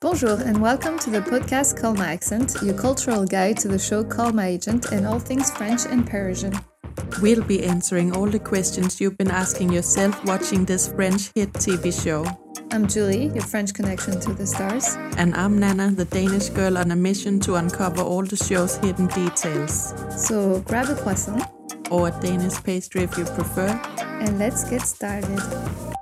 Bonjour and welcome to the podcast Call My Accent, your cultural guide to the show Call My Agent and all things French and Parisian. We'll be answering all the questions you've been asking yourself watching this French hit TV show. I'm Julie, your French connection to the stars. And I'm Nanna, the Danish girl on a mission to uncover all the show's hidden details. So grab a croissant. Or a Danish pastry if you prefer. And let's get started.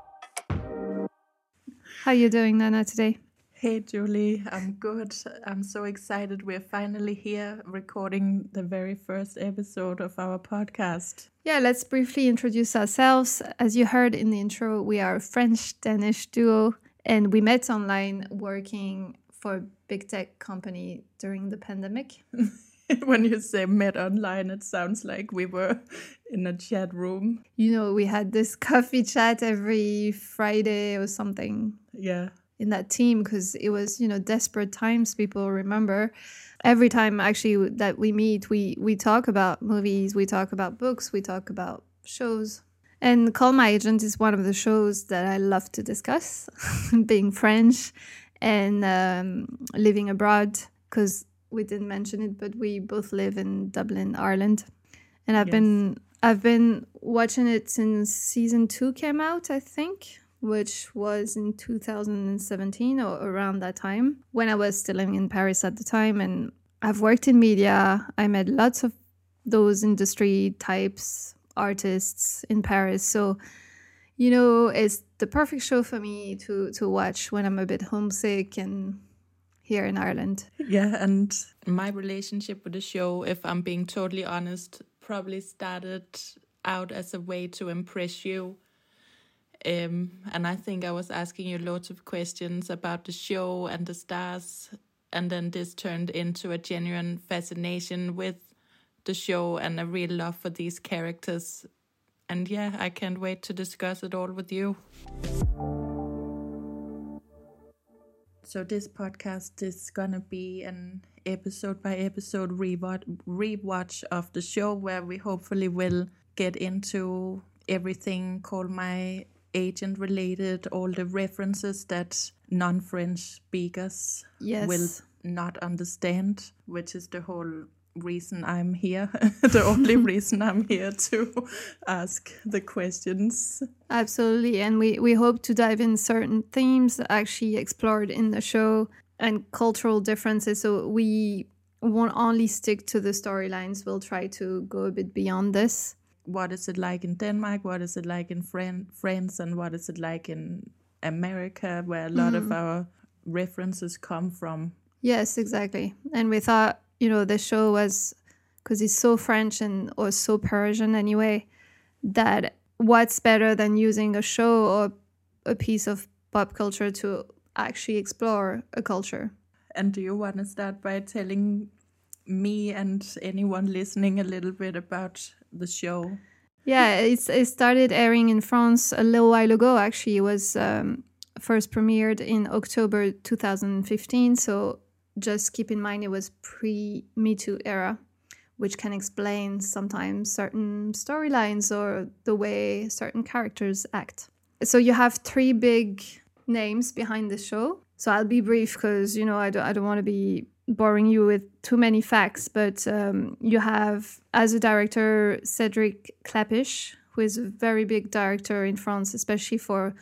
How are you doing, Nanna, today? Hey Julie, I'm good. I'm so excited. We're finally here recording the very first episode of our podcast. Yeah, let's briefly introduce ourselves. As you heard in the intro, we are a French Danish duo and we met online working for a big tech company during the pandemic. when you say met online, it sounds like we were in a chat room. You know, we had this coffee chat every Friday or something. Yeah in that team because it was you know desperate times people remember every time actually that we meet we we talk about movies we talk about books we talk about shows and call my agent is one of the shows that i love to discuss being french and um, living abroad because we didn't mention it but we both live in dublin ireland and i've yes. been i've been watching it since season two came out i think which was in 2017 or around that time when I was still living in Paris at the time. And I've worked in media. I met lots of those industry types, artists in Paris. So, you know, it's the perfect show for me to, to watch when I'm a bit homesick and here in Ireland. Yeah, and my relationship with the show, if I'm being totally honest, probably started out as a way to impress you um, and I think I was asking you lots of questions about the show and the stars. And then this turned into a genuine fascination with the show and a real love for these characters. And yeah, I can't wait to discuss it all with you. So, this podcast is gonna be an episode by episode rewatch, rewatch of the show where we hopefully will get into everything called my agent related, all the references that non French speakers yes. will not understand, which is the whole reason I'm here, the only reason I'm here to ask the questions. Absolutely. And we, we hope to dive in certain themes actually explored in the show and cultural differences. So we won't only stick to the storylines, we'll try to go a bit beyond this what is it like in Denmark, what is it like in Fran- France, and what is it like in America, where a lot mm-hmm. of our references come from. Yes, exactly. And we thought, you know, the show was because it's so French and or so parisian anyway, that what's better than using a show or a piece of pop culture to actually explore a culture. And do you want to start by telling me and anyone listening a little bit about the show? Yeah, it's it started airing in France a little while ago. Actually, it was um, first premiered in October 2015. So just keep in mind it was pre Me Too era, which can explain sometimes certain storylines or the way certain characters act. So you have three big names behind the show. So I'll be brief because you know I don't I don't want to be boring you with too many facts, but um, you have, as a director, Cedric Klapisch, who is a very big director in France, especially for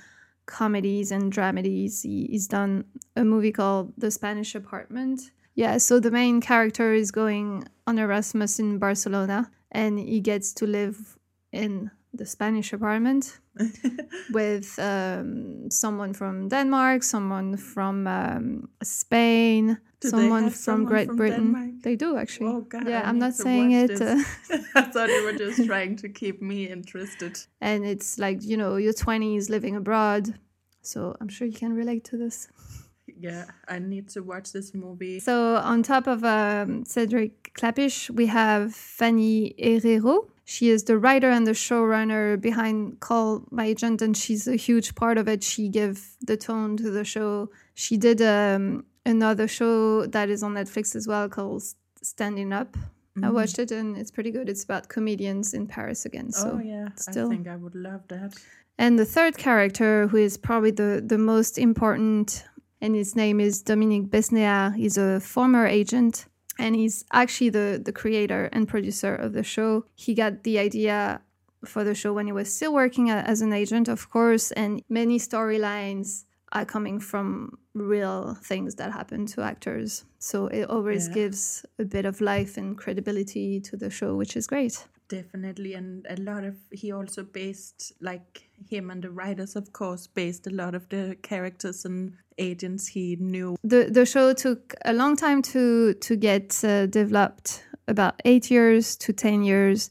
comedies and dramedies. He, he's done a movie called The Spanish Apartment. Yeah, so the main character is going on Erasmus in Barcelona, and he gets to live in the Spanish apartment with um, someone from Denmark, someone from um, Spain, do someone from someone Great from Britain. Denmark? They do actually. Oh God! Yeah, I I'm not saying it. Uh, I thought you were just trying to keep me interested. and it's like you know your 20s living abroad, so I'm sure you can relate to this. Yeah, I need to watch this movie. So on top of um, Cedric Klapisch, we have Fanny Herrero. She is the writer and the showrunner behind Call My Agent, and she's a huge part of it. She gave the tone to the show. She did um, another show that is on Netflix as well called Standing Up. Mm-hmm. I watched it and it's pretty good. It's about comedians in Paris again. So oh yeah, still. I think I would love that. And the third character, who is probably the, the most important, and his name is Dominique Besnehard. He's a former agent and he's actually the, the creator and producer of the show. He got the idea for the show when he was still working as an agent, of course, and many storylines are coming from real things that happen to actors. So it always yeah. gives a bit of life and credibility to the show, which is great. Definitely. And a lot of, he also based, like him and the writers, of course, based a lot of the characters and agents he knew. The, the show took a long time to, to get uh, developed, about eight years to 10 years.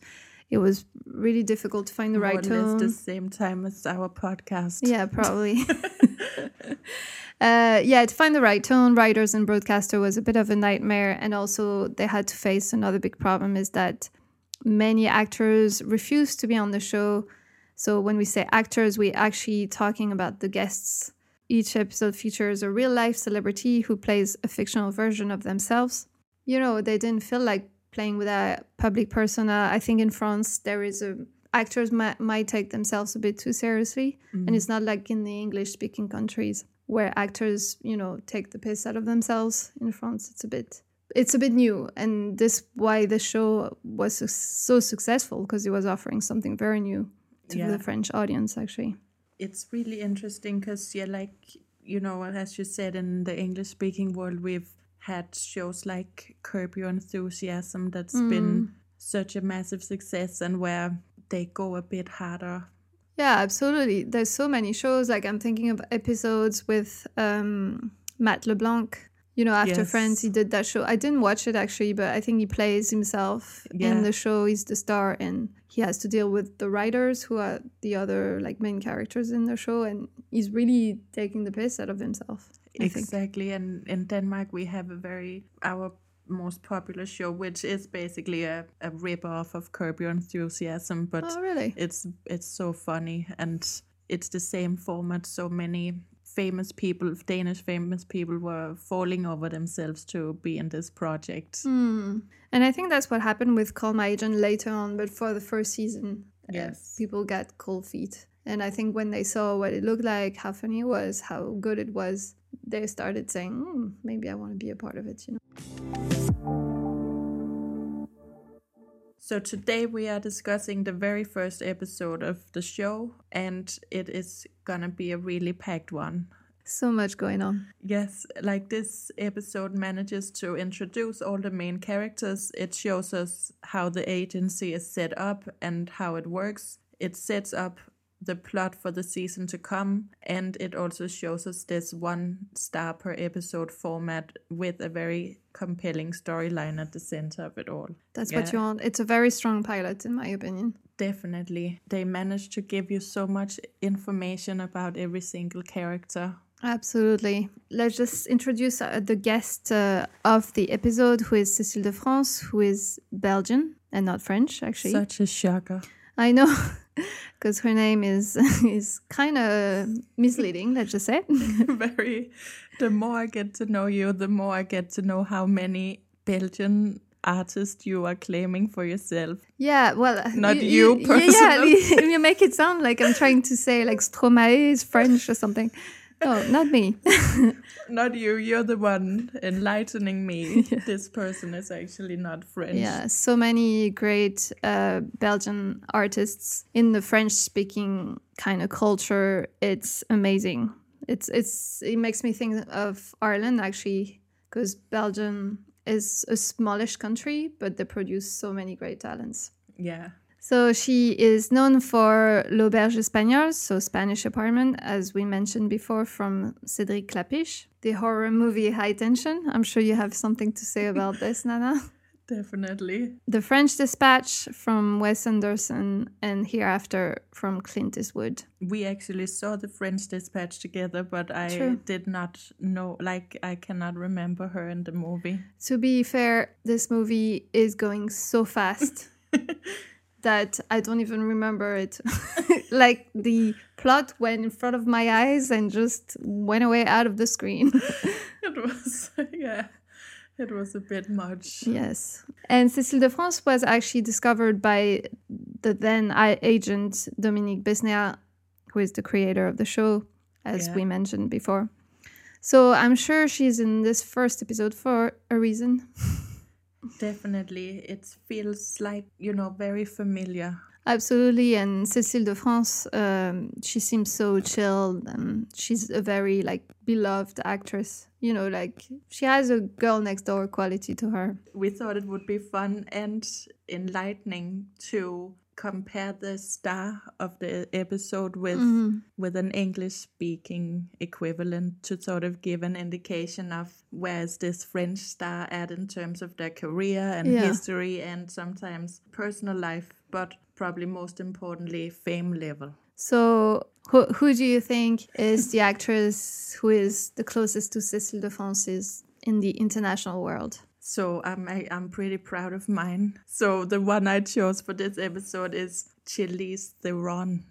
It was really difficult to find the More right tone. the same time as our podcast. Yeah, probably. uh, yeah, to find the right tone, writers and broadcaster was a bit of a nightmare, and also they had to face another big problem is that many actors refused to be on the show. So when we say actors, we're actually talking about the guests. Each episode features a real life celebrity who plays a fictional version of themselves. You know, they didn't feel like playing with a public persona. I think in France there is a actors might, might take themselves a bit too seriously, mm-hmm. and it's not like in the English speaking countries where actors you know take the piss out of themselves. In France, it's a bit it's a bit new, and this why the show was so successful because it was offering something very new to yeah. the French audience. Actually, it's really interesting because yeah, like you know, as you said in the English speaking world, we've had shows like Curb Your Enthusiasm that's mm. been such a massive success and where they go a bit harder. Yeah, absolutely. There's so many shows. Like I'm thinking of episodes with um, Matt LeBlanc. You know, after yes. Friends, he did that show. I didn't watch it actually, but I think he plays himself yeah. in the show. He's the star, and he has to deal with the writers who are the other like main characters in the show, and he's really taking the piss out of himself. I exactly, think. and in Denmark we have a very our most popular show, which is basically a, a rip off of Curb Your Enthusiasm, but oh, really? it's it's so funny and it's the same format. So many famous people, Danish famous people, were falling over themselves to be in this project. Mm. And I think that's what happened with Call My Agent later on, but for the first season, uh, yes, uh, people got cold feet. And I think when they saw what it looked like, how funny it was, how good it was, they started saying, mm, maybe I want to be a part of it, you know. So today we are discussing the very first episode of the show, and it is gonna be a really packed one. So much going on. Yes, like this episode manages to introduce all the main characters. It shows us how the agency is set up and how it works. It sets up the plot for the season to come and it also shows us this one star per episode format with a very compelling storyline at the center of it all that's yeah. what you want it's a very strong pilot in my opinion definitely they managed to give you so much information about every single character Absolutely. Let's just introduce uh, the guest uh, of the episode, who is Cécile de France, who is Belgian and not French, actually. Such a shocker. I know. because her name is is kind of misleading. Let's just say. Very. The more I get to know you, the more I get to know how many Belgian artists you are claiming for yourself. Yeah, well, not you, you personally. Yeah, you make it sound like I'm trying to say like Stromae is French or something. Oh, not me. not you. You're the one enlightening me. Yeah. This person is actually not French. Yeah, so many great uh, Belgian artists in the French-speaking kind of culture. It's amazing. It's it's it makes me think of Ireland actually, because Belgium is a smallish country, but they produce so many great talents. Yeah. So she is known for L'Auberge Espagnole, so Spanish apartment, as we mentioned before from Cédric Klapisch. The horror movie High Tension. I'm sure you have something to say about this, Nanna. Definitely. The French Dispatch from Wes Anderson and Hereafter from Clint Eastwood. We actually saw the French Dispatch together, but I True. did not know, like, I cannot remember her in the movie. To be fair, this movie is going so fast. that I don't even remember it. like the plot went in front of my eyes and just went away out of the screen. it was, yeah, it was a bit much. Yes. And Cécile de France was actually discovered by the then agent Dominique Besnehard, who is the creator of the show, as Yeah. we mentioned before. So I'm sure she's in this first episode for a reason. Definitely, it feels like you know very familiar. Absolutely, and Cécile de France, um, she seems so chilled. And she's a very like beloved actress. You know, like she has a girl next door quality to her. We thought it would be fun and enlightening to compare the star of the episode with mm-hmm. with an English speaking equivalent to sort of give an indication of where is this French star at in terms of their career and Yeah. history and sometimes personal life, but probably most importantly fame level. So, who, who do you think is the actress who is the closest to Cécile de France is in the international world? So I'm I, I'm pretty proud of mine. So the one I chose for this episode is Charlize Theron.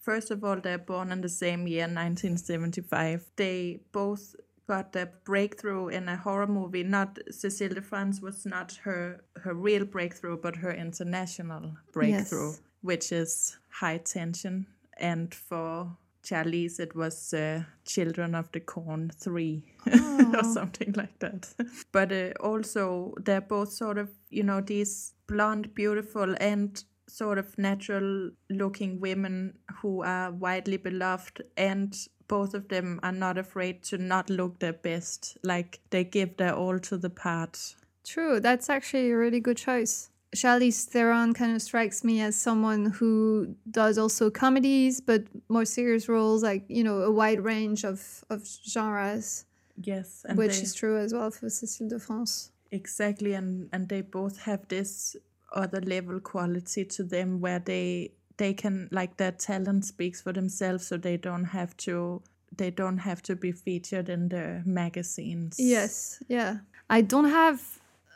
First of all, they're born in the same year, 1975. They both got their breakthrough in a horror movie. Not Cécile de France was not her her real breakthrough, but her international breakthrough, Yes. which is High Tension. And for Charlize, it was uh, Children of the Corn 3 or something like that. But uh, also, they're both sort of, you know, these blonde, beautiful, and sort of natural looking women who are widely beloved. And both of them are not afraid to not look their best. Like they give their all to the part. True, that's actually a really good choice. Charlize Theron kind of strikes me as someone who does also comedies, but more serious roles, like you know, a wide range of of genres, Yes. And which they- is true as well for Cécile de France. Exactly, and and they both have this other level quality to them where they they can like their talent speaks for themselves, so they don't have to they don't have to be featured in the magazines. Yes, yeah. I don't have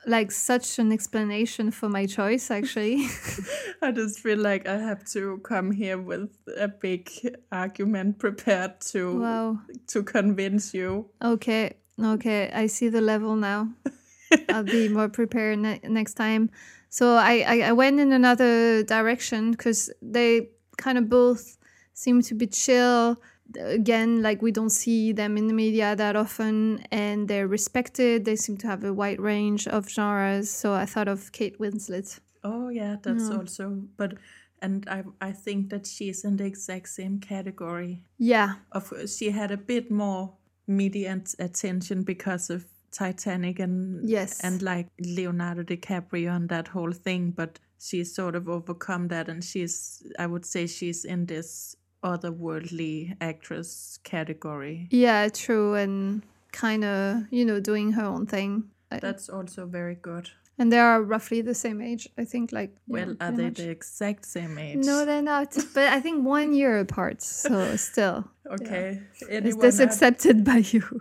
like such an explanation for my choice actually. I just feel like I have to come here with a big argument prepared to wow. to convince you. Okay, okay, I see the level now. I'll be more prepared ne- next time. So I, I, I went in another direction because they kind of both seem to be chill. Again, like we don't see them in the media that often, and they're respected. They seem to have a wide range of genres. So I thought of Kate Winslet. Oh yeah, that's also but and I I think that she's in the exact same category. Yeah, of she had a bit more media at- attention because of Titanic and Yes. and like Leonardo DiCaprio and that whole thing, but she's sort of overcome that and she's I would say she's in this otherworldly actress category. yeah, true, and kind of you know doing her own thing. That's also very good. And they are roughly the same age, I think. Like, yeah, Well, are they much. the exact same age? No, they're not. But I think one year apart. So still, Okay. is this out- accepted by you?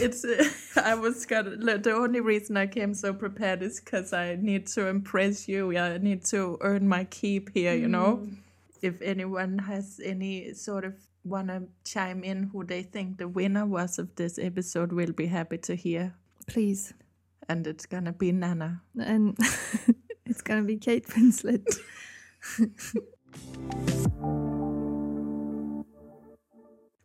It's. Uh, I was gonna. The only reason I came so prepared is because I need to impress you. Yeah, I need to earn my keep here. You know. If anyone has any sort of wanna chime in who they think the winner was of this episode, we'll be happy to hear. Please. And it's gonna be Nanna. And it's gonna be Kate Winslet.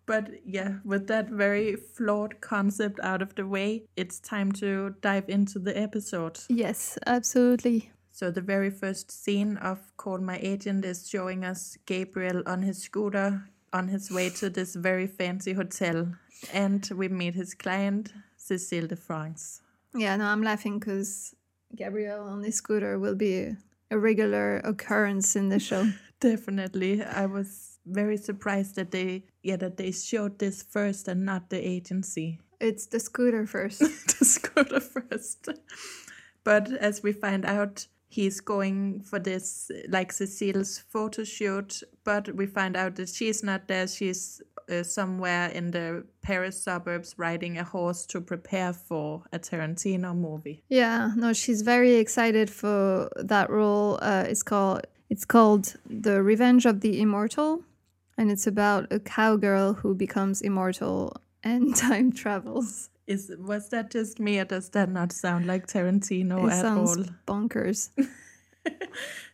But yeah, with that very flawed concept out of the way, it's time to dive into the episode. yes, absolutely. So the very first scene of Call My Agent is showing us Gabriel on his scooter on his way to this very fancy hotel. And we meet his client, Cécile de France. Yeah, no, I'm laughing because Gabriel on his scooter will be a regular occurrence in the show. Definitely. I was very surprised that they yeah, that they showed this first and not the agency. It's the scooter first. the scooter first. But as we find out, he's going for this, like Cecile's photo shoot. But we find out that she's not there. She's uh, somewhere in the Paris suburbs riding a horse to prepare for a Tarantino movie. Yeah, no, she's very excited for that role. Uh, it's called it's called The Revenge of the Immortal, and it's about a cowgirl who becomes immortal and time travels. Is was that just me, or does that not sound like Tarantino it at sounds all? bonkers.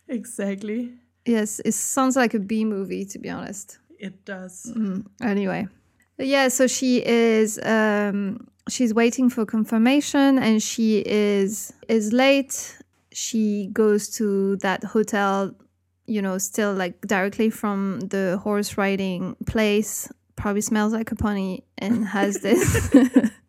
exactly. yes, it sounds like a B movie to be honest. It does. Mm, anyway, yeah. So she is. Um, she's waiting for confirmation, and she is is late. She goes to that hotel. You know, still like directly from the horse riding place. Probably smells like a pony and has this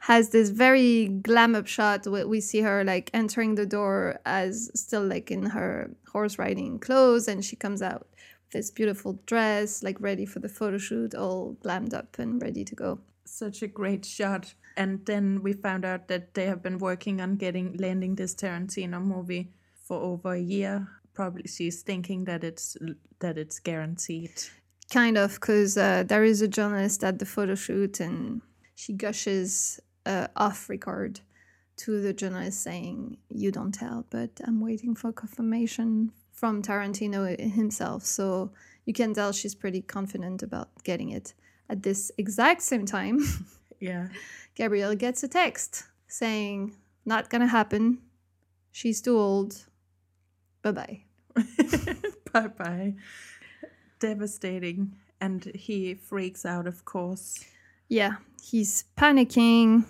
has this very glam up shot where we see her like entering the door as still like in her horse riding clothes and she comes out with this beautiful dress like ready for the photo shoot all glammed up and ready to go Such a great shot. And then we found out that they have been working on getting landing this Tarantino movie for over a year. Probably she's thinking that it's that it's guaranteed. kind of because uh, there is a journalist at the photo shoot and she gushes uh, off record to the journalist saying you don't tell but i'm waiting for confirmation from tarantino himself so you can tell she's pretty confident about getting it at this exact same time Yeah. gabriel gets a text saying not gonna happen she's too old bye-bye bye bye. Devastating. And he freaks out, of course. Yeah, he's panicking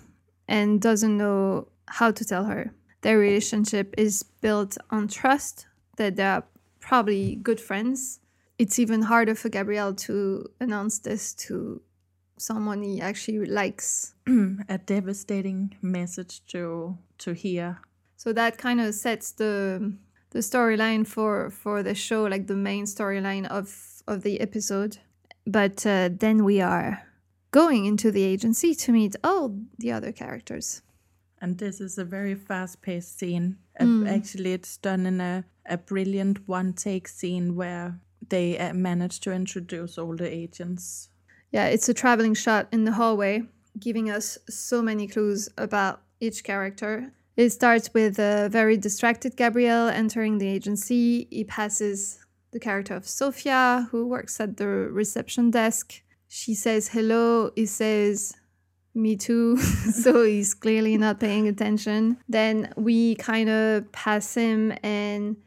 and doesn't know how to tell her. Their relationship is built on trust, that they're probably good friends. It's even harder for Gabriel to announce this to someone he actually likes. a devastating message to to hear. So that kind of sets the the storyline for for the show, like the main storyline of of the episode. But uh, then we are going into the agency to meet all the other characters. And this is a very fast paced scene. Uh, Actually, it's done in a, a brilliant one take scene where they uh, manage to introduce all the agents. Yeah, it's a traveling shot in the hallway, giving us so many clues about each character. It starts with a very distracted Gabriel entering the agency. He passes the character of Sophia, who works at the reception desk. She says hello. He says, me too. so he's clearly not paying attention. Then we kind of pass him and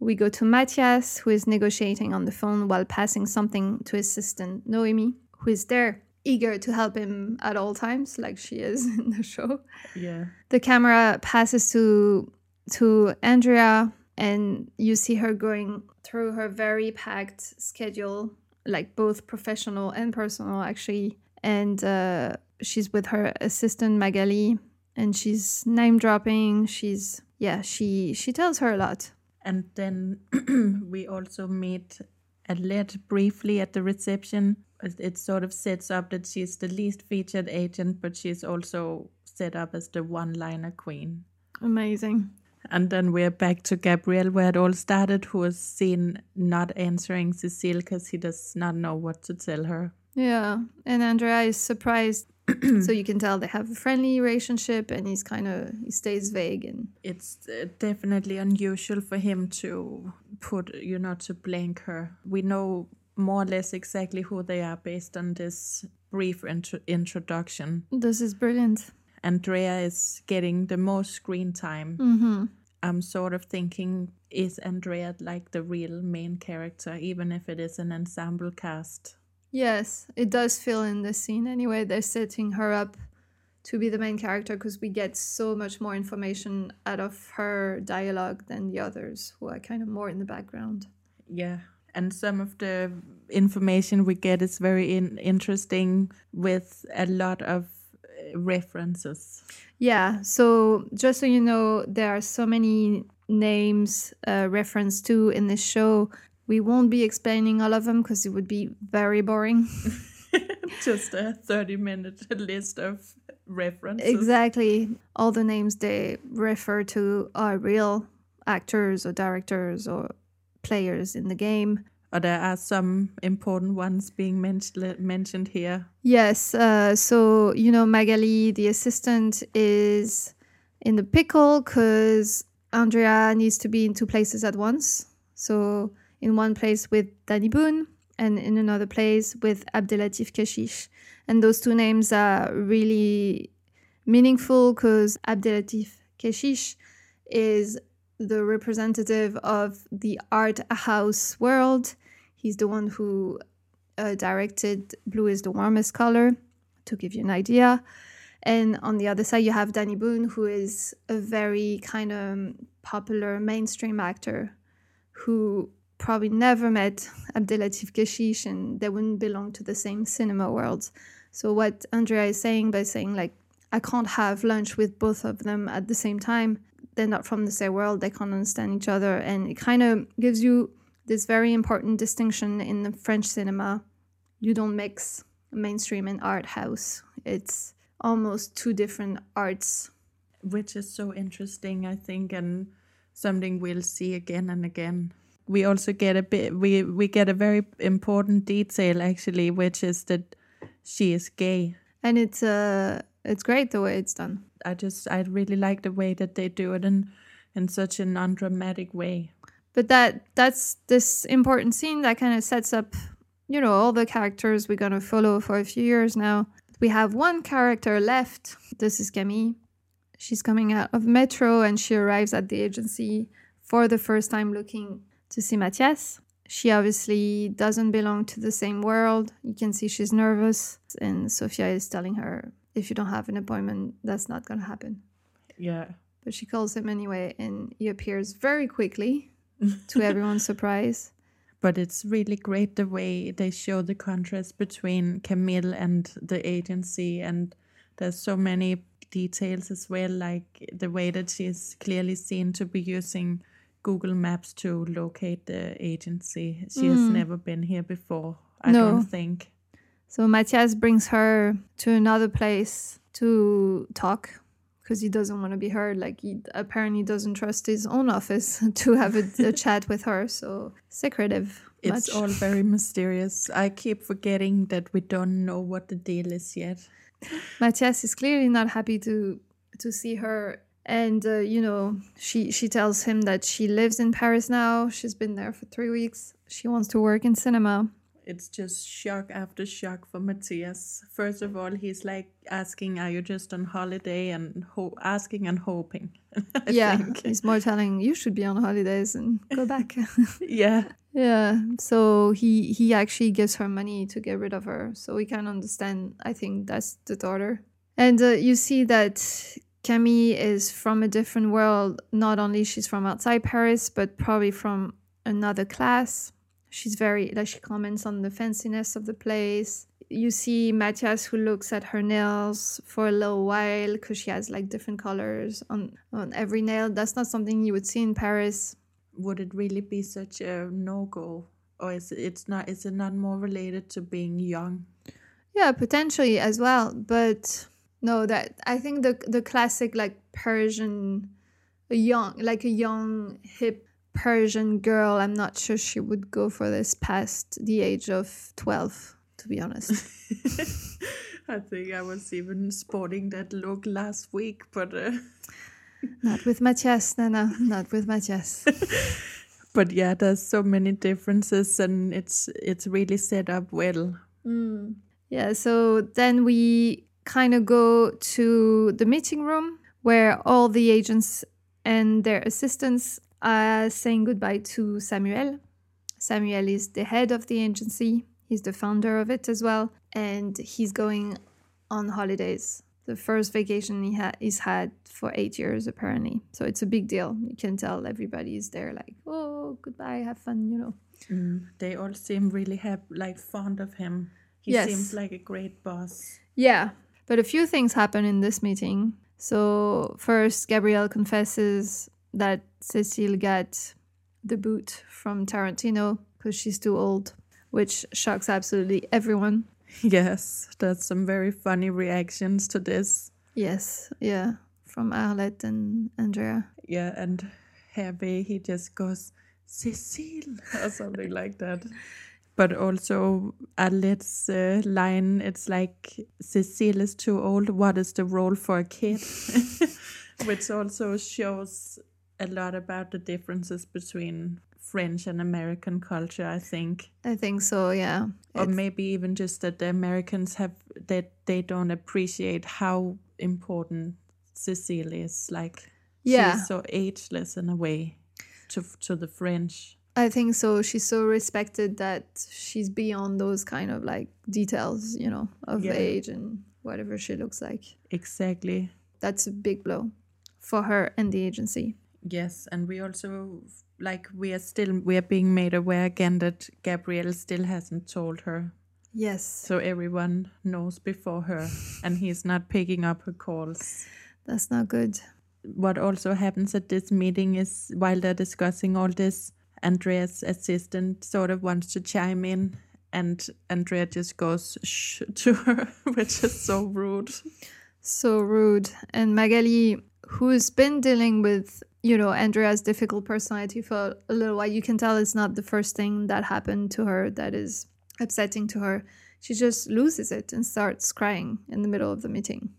we go to Matthias, who is negotiating on the phone while passing something to his assistant Noemi, who is there, eager to help him at all times, like she is in the show. Yeah. The camera passes to to Andrea, and you see her going through her very packed schedule, like both professional and personal, actually. And uh, she's with her assistant Magali, and she's name dropping. She's yeah, she she tells her a lot. And then we also meet Arlette briefly at the reception. It it sort of sets up that she's the least featured agent, but she's also set up as the one liner queen. Amazing. And then we're back to Gabriel, where it all started, who was seen not answering Cecile because he does not know what to tell her. Yeah, and Andrea is surprised. so you can tell they have a friendly relationship, and he's kind of he stays vague and It's uh, definitely unusual for him to put, you know, to blank her. We know more or less exactly who they are based on this brief intro- introduction. this is brilliant. Andrea is getting the most screen time. Mm-hmm. I'm sort of thinking, is Andrea like the real main character, even if it is an ensemble cast? Yes, it does feel in the scene anyway. They're setting her up to be the main character because we get so much more information out of her dialogue than the others who are kind of more in the background. Yeah. And some of the information we get is very in- interesting with a lot of references. Yeah, so just so you know, there are so many names uh, referenced to in this show. We won't be explaining all of them because it would be very boring. Just a 30 minute list of references. exactly. All the names they refer to are real actors or directors or players in the game. Or there are some important ones being men- mentioned here. Yes. Uh, so, you know, Magali, the assistant, is in the pickle because Andrea needs to be in two places at once. So, in one place with Dany Boon and in another place with Abdellatif Kechiche. And those two names are really meaningful because Abdellatif Kechiche is the representative of the art house world. He's the one who uh, directed Blue is the Warmest Color, to give you an idea. And on the other side, you have Dany Boon, who is a very kind of popular mainstream actor who probably never met Abdellatif Kechiche and they wouldn't belong to the same cinema world. So, what Andrea is saying by saying, like, I can't have lunch with both of them at the same time, they're not from the same world, they can't understand each other. And it kind of gives you this very important distinction in the French cinema. You don't mix mainstream and art house. It's almost two different arts. Which is so interesting, I think, and something we'll see again and again. We also get a bit we we get a very important detail actually, which is that she is gay. And it's uh it's great the way it's done. I just I really like the way that they do it in in such an undramatic way. But that that's this important scene that kind of sets up, you know, all the characters we're gonna follow for a few years now. We have one character left. This is Camille. She's coming out of metro and she arrives at the agency for the first time looking to see Matthias. She obviously doesn't belong to the same world. You can see she's nervous, and Sophia is telling her, if you don't have an appointment, that's not going to happen. Yeah. But she calls him anyway, and he appears very quickly to everyone's surprise. But it's really great the way they show the contrast between Camille and the agency, and there's so many details as well, like the way that she's clearly seen to be using Google Maps to locate the agency. She has mm. never been here before, I No. don't think. So Matthias brings her to another place to talk because he doesn't want to be heard. Like he apparently doesn't trust his own office to have a, a chat with her. So secretive. It's much. all very mysterious. I keep forgetting that we don't know what the deal is yet. Matthias is clearly not happy to to see her. And uh, you know, she she tells him that she lives in Paris now. She's been there for three weeks. She wants to work in cinema. It's just shock after shock for Matthias. First of all, he's like asking, "Are you just on holiday?" and ho- asking and hoping. I yeah, think. he's more telling you should be on holidays and go back. yeah, Yeah, so he he actually gives her money to get rid of her. So we can understand. I think that's the daughter, and uh, you see that Camille is from a different world. Not only she's from outside Paris, but probably from another class. She's very like she comments on the fanciness of the place. You see Matthias who looks at her nails for a little while because she has like different colors on on every nail. That's not something you would see in Paris. would it really be such a no go, or is it, it's not? Is it not more related to being young? Yeah, potentially as well, but no, that I think the the classic like Parisian, young like a young hip Parisian girl. I'm not sure she would go for this past the age of twelve, to be honest. I think I was even sporting that look last week, but uh, not with Matthias, no, Not with Matthias. but yeah, there's so many differences, and it's it's really set up well. Yeah, so then we kind of go to the meeting room where all the agents and their assistants are saying goodbye to Samuel. Samuel is the head of the agency, he's the founder of it as well, and he's going on holidays. The first vacation he ha- he's had for eight years, apparently. So it's a big deal. You can tell everybody is there, like, oh, goodbye, have fun, you know. Mm, they all seem really hap- like fond of him. He Yes. seems like a great boss. Yeah, but a few things happen in this meeting. So, first, Gabriel confesses that Cecile got the boot from Tarantino because she's too old, which shocks absolutely everyone. Yes, there's some very funny reactions to this. Yes, yeah, from Arlette and Andrea. Yeah, and Hervé, he just goes, Cecile, or something like that. But also, Arlette's uh, line, it's like, Cecile is too old. What is the role for a kid? Which also shows a lot about the differences between French and American culture, I think. I think so, yeah. or It's- maybe even just that the Americans have that they don't appreciate how important Cecile is. Like, Yeah. she's so ageless in a way to to the French. I think so. She's so respected that she's beyond those kind of like details, you know, of Yeah. age and whatever she looks like. Exactly. That's a big blow for her and the agency. Yes, and we also like we are still we are being made aware again that Gabriel still hasn't told her. Yes. So everyone knows before her and he's not picking up her calls. That's not good. What also happens at this meeting is while they're discussing all this, Andrea's assistant sort of wants to chime in and Andrea just goes shh to her, which is so rude. So rude. And Magali, who's been dealing with, you know, Andrea's difficult personality for a little while, you can tell it's not the first thing that happened to her that is upsetting to her. She just loses it and starts crying in the middle of the meeting.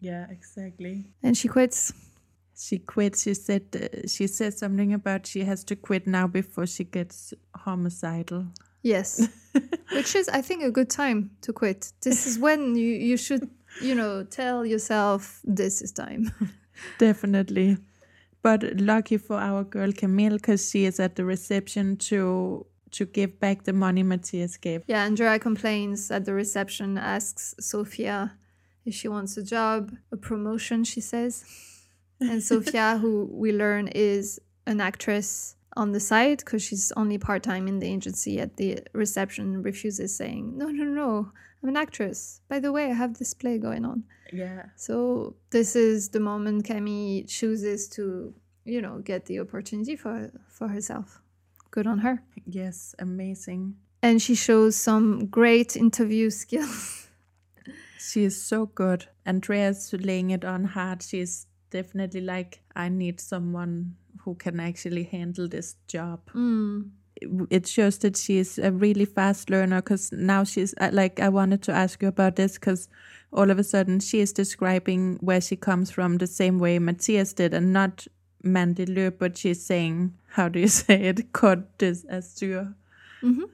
Yeah, exactly. And she quits. She quits She said uh, she said something about she has to quit now before she gets homicidal. Yes. Which is, I think, a good time to quit. This is when you, you should, you know, tell yourself this is time. Definitely. But lucky for our girl Camille, because she is at the reception to to give back the money Matthias gave. Yeah, Andrea complains at the reception, asks Sophia if she wants a job, a promotion, she says. And Sophia, who we learn is an actress on the side because she's only part time in the agency at the reception, refuses, saying, No, no, no, I'm an actress. By the way, I have this play going on. Yeah. So this is the moment Camille chooses to, you know, get the opportunity for for herself. Good on her. Yes, amazing. And she shows some great interview skills. She is so good. Andrea's laying it on hard. She's definitely like, I need someone who can actually handle this job. Mm. it shows that she's a really fast learner because now she's uh, like i wanted to ask you about this because all of a sudden she is describing where she comes from the same way matthias did and not Mandelieu but she's saying how do you say it Côte d'Azur Côte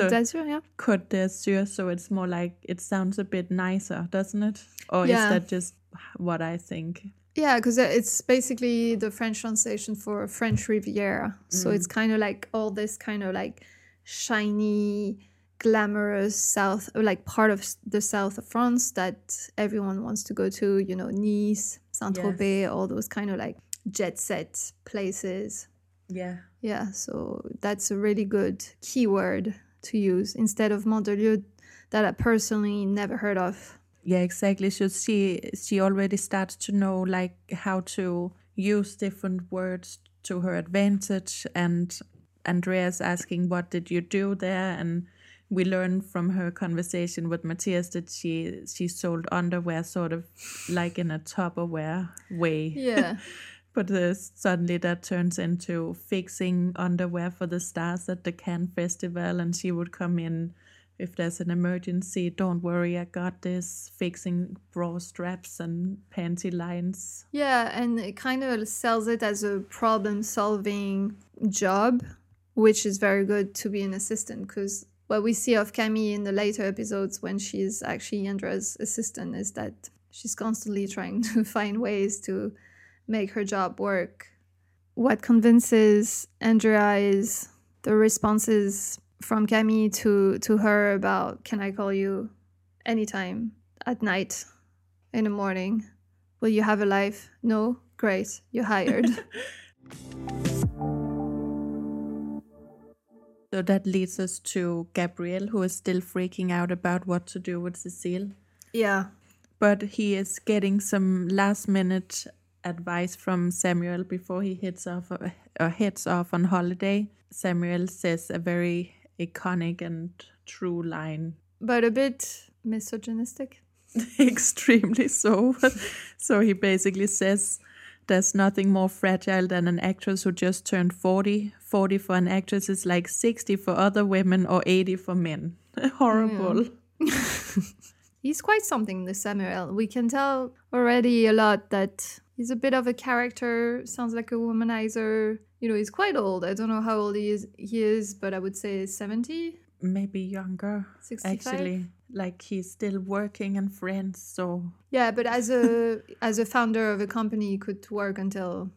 So- d'Azur, yeah. Côte d'Azur so it's more like it sounds a bit nicer doesn't it or Yeah. is that just what i think Yeah, because it's basically the French translation for French Riviera. So it's mm-hmm. kind of like all this kind of like shiny, glamorous south, like part of the south of France that everyone wants to go to. You know, Nice, Saint Tropez, all those kind of like jet set places. yeah Yeah, so that's a really good keyword to use instead of Mandelieu that I personally never heard of. Yeah, exactly. So she she already starts to know like how to use different words to her advantage and Andrea's asking what did you do there and we learn from her conversation with Matthias that she she sold underwear sort of like in a Tupperware way. Yeah. But uh, suddenly that turns into fixing underwear for the stars at the Cannes Festival, and she would come in if there's an emergency. Don't worry, I got this. Fixing bra straps and panty lines. Yeah, and it kind of sells it as a problem solving job, which is very good to be an assistant because what we see of Camille in the later episodes when she's actually Andrea's assistant is that she's constantly trying to find ways to make her job work. What convinces Andrea is the responses from Camille to, to her about can I call you anytime at night in the morning? Will you have a life? No? Great. You're hired. So that leads us to Gabriel, who is still freaking out about what to do with Cecile. yeah. But he is getting some last minute advice from Samuel before he heads off or heads off on holiday. Samuel says a very iconic and true line. But a bit misogynistic. Extremely so. so he basically says there's nothing more fragile than an actress who just turned 40. 40 for an actress is like 60 for other women or 80 for men. Horrible. He's quite something, the Samuel. We can tell already a lot that he's a bit of a character, sounds like a womanizer. You know, he's quite old. I don't know how old he is, he is but I would say 70, Maybe younger. 65. Actually, like he's still working and friends, so Yeah, but as a as a founder of a company, he could work until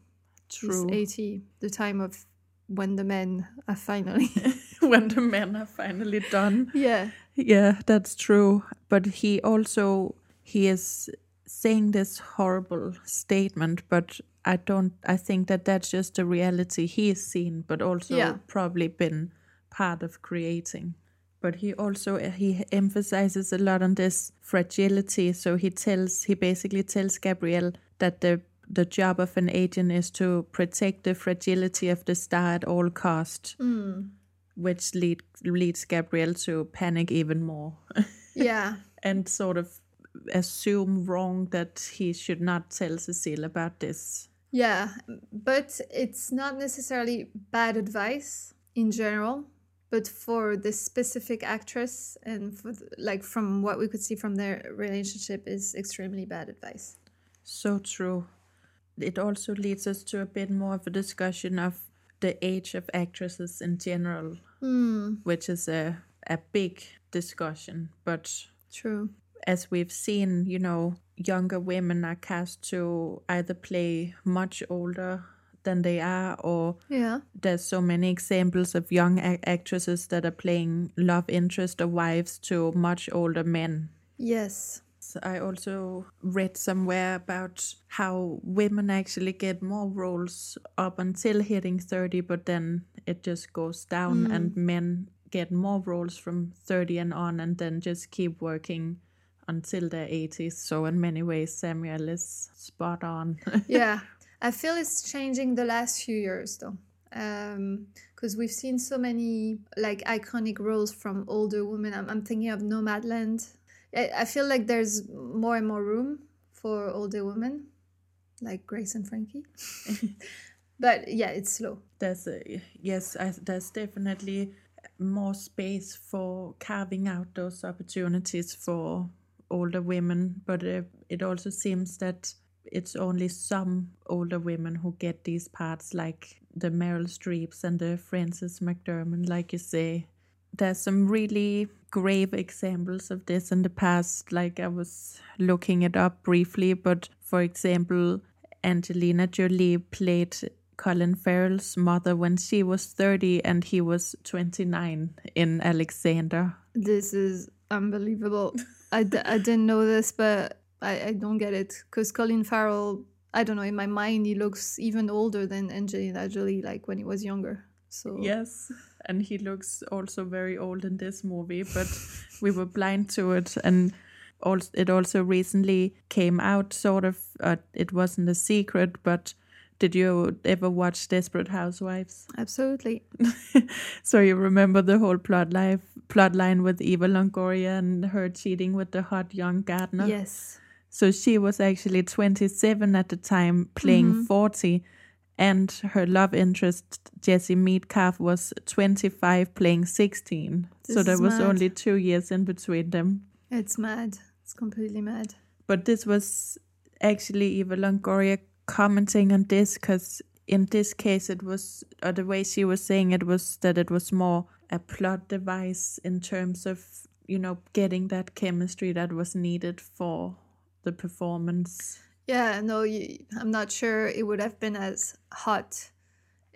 true. he's 80, the time of when the men are finally. when the men are finally done. yeah. Yeah, that's true. But he also he is saying this horrible statement, but I don't. I think that that's just the reality he's seen, but also Yeah. probably been part of creating. But he also eh, he emphasizes a lot on this fragility. So he tells he basically tells Gabriel that the the job of an agent is to protect the fragility of the star at all cost, hmm. which lead, leads Gabriel to panic even more Yeah. and sort of assume wrong that he should not tell Cecile about this. Yeah, but it's not necessarily bad advice in general, but for this specific actress and for the, like from what we could see from their relationship is extremely bad advice. So true. It also leads us to a bit more of a discussion of the age of actresses in general, hmm. which is a, a big discussion. But True. As we've seen, you know, younger women are cast to either play much older than they are, or Yeah. there's so many examples of young actresses that are playing love interest or wives to much older men. Yes. I also read somewhere about how women actually get more roles up until hitting 30, but then it just goes down, hmm. and men get more roles from 30 and on, and then just keep working until their 80s. So, in many ways, Samuel is spot on. yeah, I feel it's changing the last few years though, um, because we've seen so many like iconic roles from older women. I'm, I'm thinking of Nomadland. I, I feel like there's more and more room for older women, like Grace and Frankie. but yeah, it's slow. there's a, yes I, there's definitely more space for carving out those opportunities for older women but uh, it also seems that it's only some older women who get these parts like the meryl streeps and the Frances McDormand like you say there's some really grave examples of this in the past like i was looking it up briefly but for example angelina jolie played colin farrell's mother when she was 30 and he was 29 in alexander This is unbelievable. I, d- I didn't know this, but I, I don't get it. Because Colin Farrell, I don't know, in my mind, he looks even older than Angelina Jolie, like when he was younger. So Yes, and he looks also very old in this movie, but we were blind to it. And also, it also recently came out, sort of. Uh, it wasn't a secret, but did you ever watch Desperate Housewives? absolutely. so you remember the whole plot life plot line with Eva Longoria and her cheating with the hot young gardener. Yes. So she was actually 27 at the time, playing Mm-hmm. 40, and her love interest, Jesse Metcalfe, was 25, playing 16. so there was mad. only two years in between them. It's mad. It's completely mad. But this was actually Eva Longoria commenting on this because in this case, it was, or the way she was saying it was that it was more a plot device in terms of, you know, getting that chemistry that was needed for the performance. Yeah, no, you, I'm not sure it would have been as hot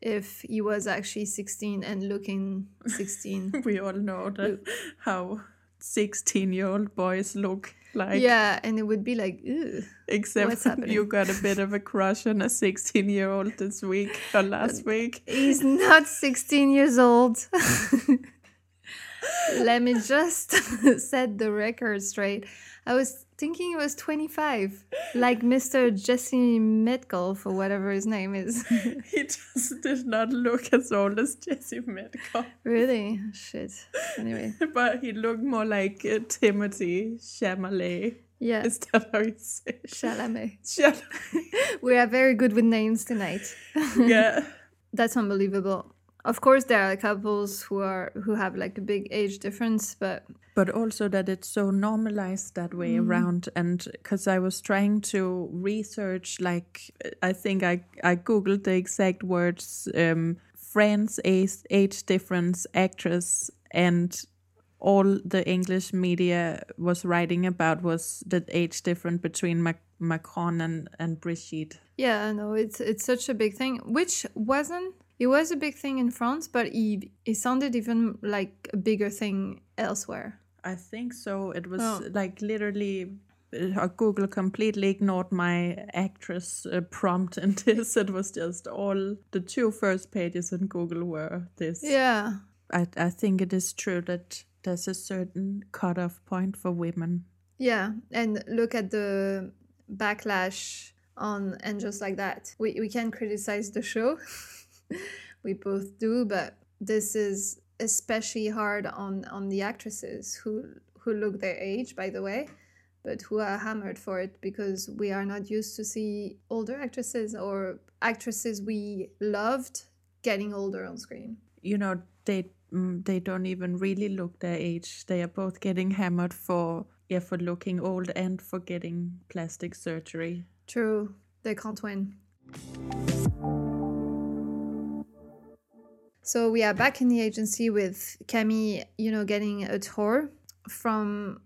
if he was actually 16 and looking 16. we all know that how 16 year old boys look like yeah, and it would be like, ew. except you got a bit of a crush on a 16 year old this week or last week He's not 16 years old. Let me just set the record straight. I was thinking he was 25, like Mr. Jesse Metcalfe or whatever his name is. he just did not look as old as jesse metcalfe really? Shit. Anyway, but he looked more like uh, timothy chalamet yeah. is that how you say it? Chalamet. Chalamet. We are very good with names tonight. yeah That's unbelievable. Of course, there are couples who are who have like a big age difference, but but also that it's so normalized that way around. And because i was trying to research like i think i i googled the exact words um friends age, age difference actress and all the english media was writing about was the age difference between Mac- macron and and brigitte. Yeah, no, it's it's such a big thing, which wasn't It was a big thing in France, but it, it sounded even like a bigger thing elsewhere. I think so. It was Oh. like literally. uh, Google completely ignored my actress uh, prompt in this. It was just all the two first pages in Google were this. Yeah. I, I think it is true that there's a certain cutoff point for women. Yeah. And look at the backlash on and just like that. We we can criticize the show. we both do, but this is especially hard on on the actresses who who look their age by the way but who are hammered for it because we are not used to see older actresses or actresses we loved getting older on screen You know, they mm, they don't even really look their age. They are both getting hammered for yeah for looking old and for getting plastic surgery. true they can't win so we are back in the agency with Camille, you know, getting a tour from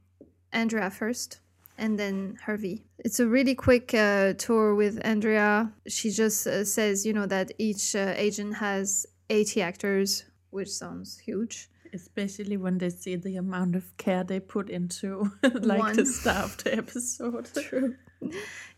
Andrea first and then Hervé. It's a really quick uh, tour with Andrea. She just uh, says, you know, that each uh, agent has 80 actors, which sounds huge. Especially when they see the amount of care they put into like One. the staffed episode. True.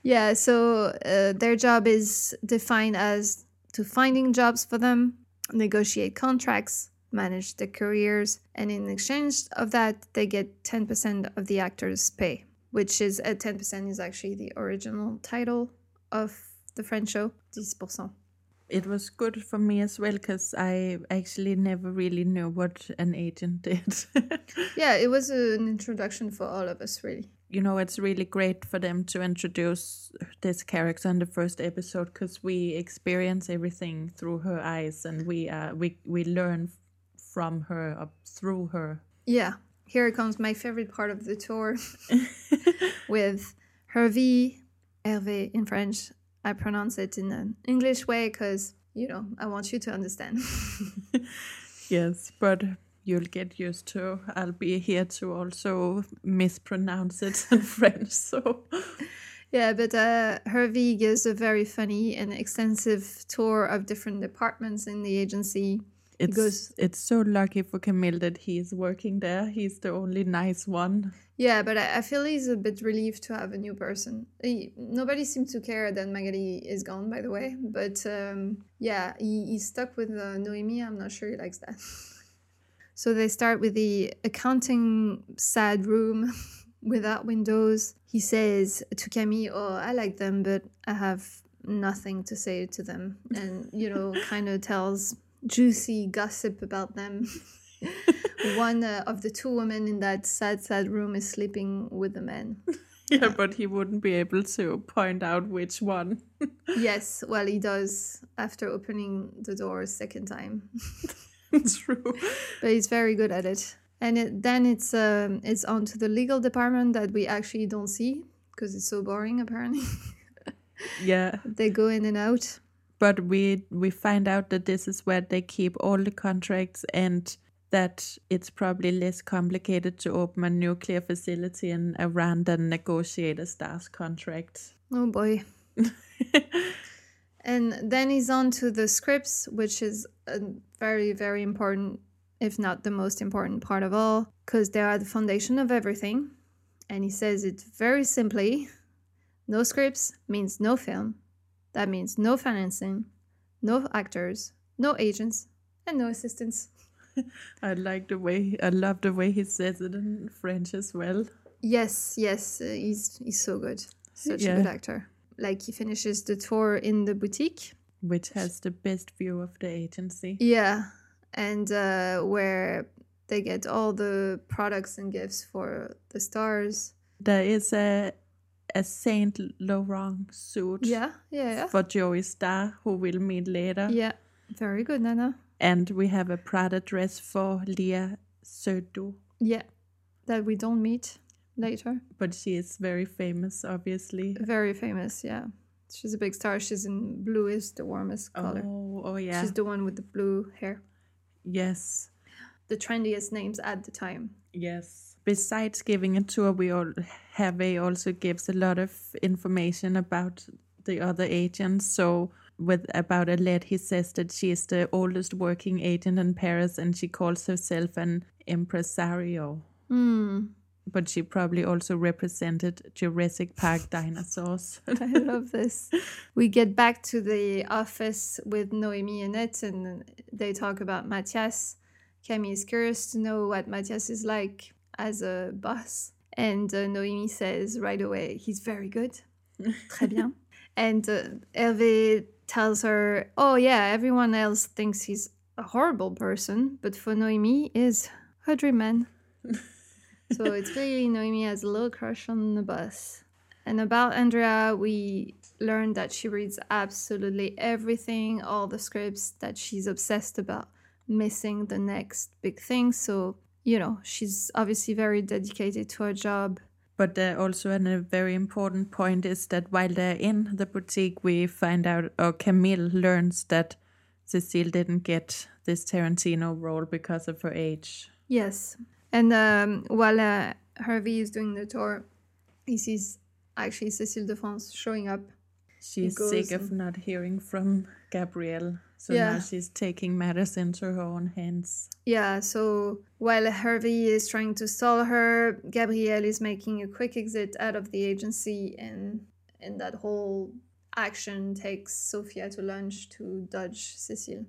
Yeah, so uh, their job is defined as to finding jobs for them, negotiate contracts, manage their careers, and in exchange of that, they get 10% of the actor's pay, which is uh, 10% is actually the original title of the French show, 10%. It was good for me as well because I actually never really knew what an agent did. Yeah, it was an introduction for all of us, really. You know, it's really great for them to introduce this character in the first episode because we experience everything through her eyes and we uh, we we learn from her uh, through her. Yeah, here comes my favorite part of the tour with Hervé, Hervé in French. I pronounce it in an English way because, you know, I want you to understand. Yes, but you'll get used to. I'll be here to also mispronounce it in French. So yeah, but uh, Hervé gives a very funny and extensive tour of different departments in the agency. it's goes- it's so lucky for Camille that he's working there. He's the only nice one. Yeah, but I, I feel he's a bit relieved to have a new person. He, nobody seems to care that Magali is gone, by the way. But um, yeah, he, he's stuck with uh, Noemi. I'm not sure he likes that. so they start with the accounting sad room without windows. He says to Camille, Oh, I like them, but I have nothing to say to them. And, you know, kind of tells juicy gossip about them. One uh, of the two women in that sad, sad room is sleeping with the man. Yeah, but he wouldn't be able to point out which one. yes, well, he does after opening the door a second time, True. but he's very good at it. And it, then it's um, it's on to the legal department that we actually don't see because it's so boring. Apparently, Yeah, they go in and out. but we we find out that this is where they keep all the contracts and that it's probably less complicated to open a nuclear facility in Iran than negotiate a STARS contract. Oh boy. And then he's on to the scripts, which is a very, very important, if not the most important part of all, because they are the foundation of everything. And he says it very simply no scripts means no film. That means no financing, no actors, no agents, and no assistants. I like the way I love the way he says it in French as well. Yes, yes, he's he's so good. Such Yeah. a good actor. Like he finishes the tour in the boutique Which has the best view of the agency. Yeah, and uh, where they get all the products and gifts for the stars. There is a a Saint Laurent suit Yeah, yeah, yeah. for JoeyStarr, who we'll meet later. Yeah, very good, Nanna. And we have a Prada dress for Léa Seydoux. Yeah, that we don't meet later. But she is very famous, obviously. Very famous, yeah. She's a big star. She's in blue is the warmest color. Oh, oh yeah. She's the one with the blue hair. yes, The trendiest names at the time. yes. Besides giving a tour, we all Hervé also gives a lot of information about the other agents. So with about Arlette, he says that she is the oldest working agent in Paris and she calls herself an impresario. Mm. But she probably also represented Jurassic Park dinosaurs. I love this. We get back to the office with Noemi and it, and they talk about Matthias. Camille is curious to know what Matthias is like as a boss. And uh, Noemi says right away, he's very good. Très bien. And uh, Hervé tells her, oh, yeah, everyone else thinks he's a horrible person, but for Noemi, is her dream man. so it's really Noemi has a little crush on the bus. And about Andrea, we learned that she reads absolutely everything, all the scripts, that she's obsessed about missing the next big thing. So, you know, she's obviously very dedicated to her job. But uh, also, and a very important point is that while they're in the boutique, we find out, or Camille learns that Cecile didn't get this Tarantino role because of her age. Yes. And um, while uh, Hervé is doing the tour, he sees actually Cécile de France showing up. She's sick of not hearing from Gabriel. So yeah. now she's taking matters into her own hands. Yeah, so while Hervé is trying to stall her, Gabriel is making a quick exit out of the agency and and that whole action takes Sophia to lunch to dodge Cecile.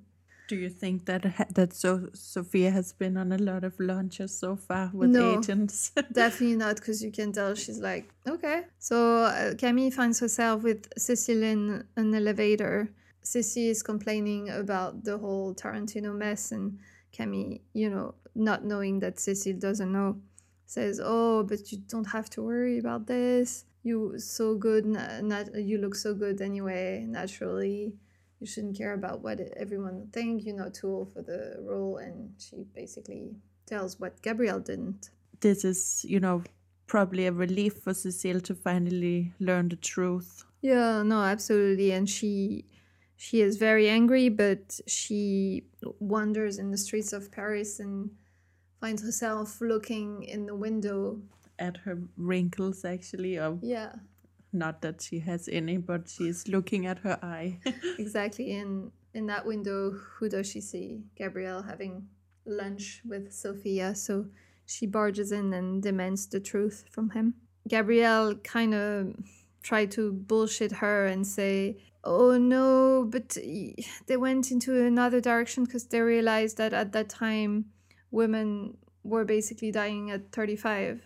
Do you think that that so Sophia has been on a lot of launches so far with no, agents? definitely not, because you can tell she's like, okay. So uh, Camille finds herself with Cecile in an elevator Sissy is complaining about the whole Tarantino mess, and Camille, you know, not knowing that Cecile doesn't know, says, "Oh, but you don't have to worry about this. You so good, not you look so good anyway. Naturally, you shouldn't care about what everyone think. You're not too old for the role." And she basically tells what Gabriel didn't. This is, you know, probably a relief for Cecile to finally learn the truth. Yeah, no, absolutely, and she she is very angry, but she wanders in the streets of Paris and finds herself looking in the window at her wrinkles, actually. Of yeah. Not that she has any, but she's looking at her eye. exactly. And in that window, who does she see? Gabriel having lunch with Sophia. So she barges in and demands the truth from him. Gabriel kind of tried to bullshit her and say, oh no, but they went into another direction because they realized that at that time women were basically dying at 35.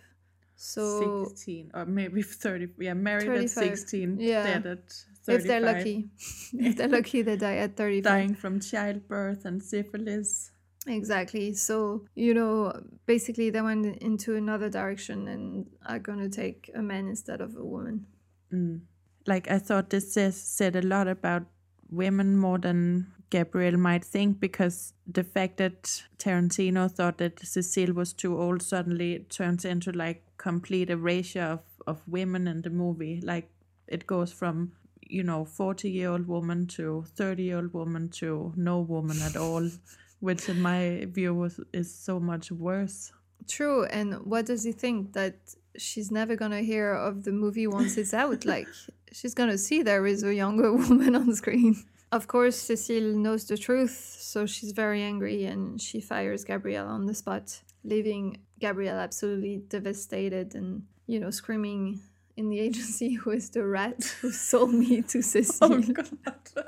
So 16 or maybe 30 yeah married 35. at 16 yeah. dead at 35. if they're lucky. If they're lucky they die at 35 dying from childbirth and syphilis. Exactly. So you know basically they went into another direction and are going to take a man instead of a woman. Mm. Like I thought this says, said a lot about women more than Gabriel might think because the fact that Tarantino thought that Cecile was too old suddenly turns into like complete erasure of, of women in the movie. Like it goes from, you know, 40 year old woman to 30 year old woman to no woman at all, which in my view was, is so much worse. True. And what does he think? That she's never gonna hear of the movie once it's out? like she's gonna see there is a younger woman on screen. Of course, Cecile knows the truth, so she's very angry and she fires Gabriel on the spot, leaving Gabriel absolutely devastated and, you know, screaming in the agency who is the rat who sold me to oh, Cecile. Oh, God.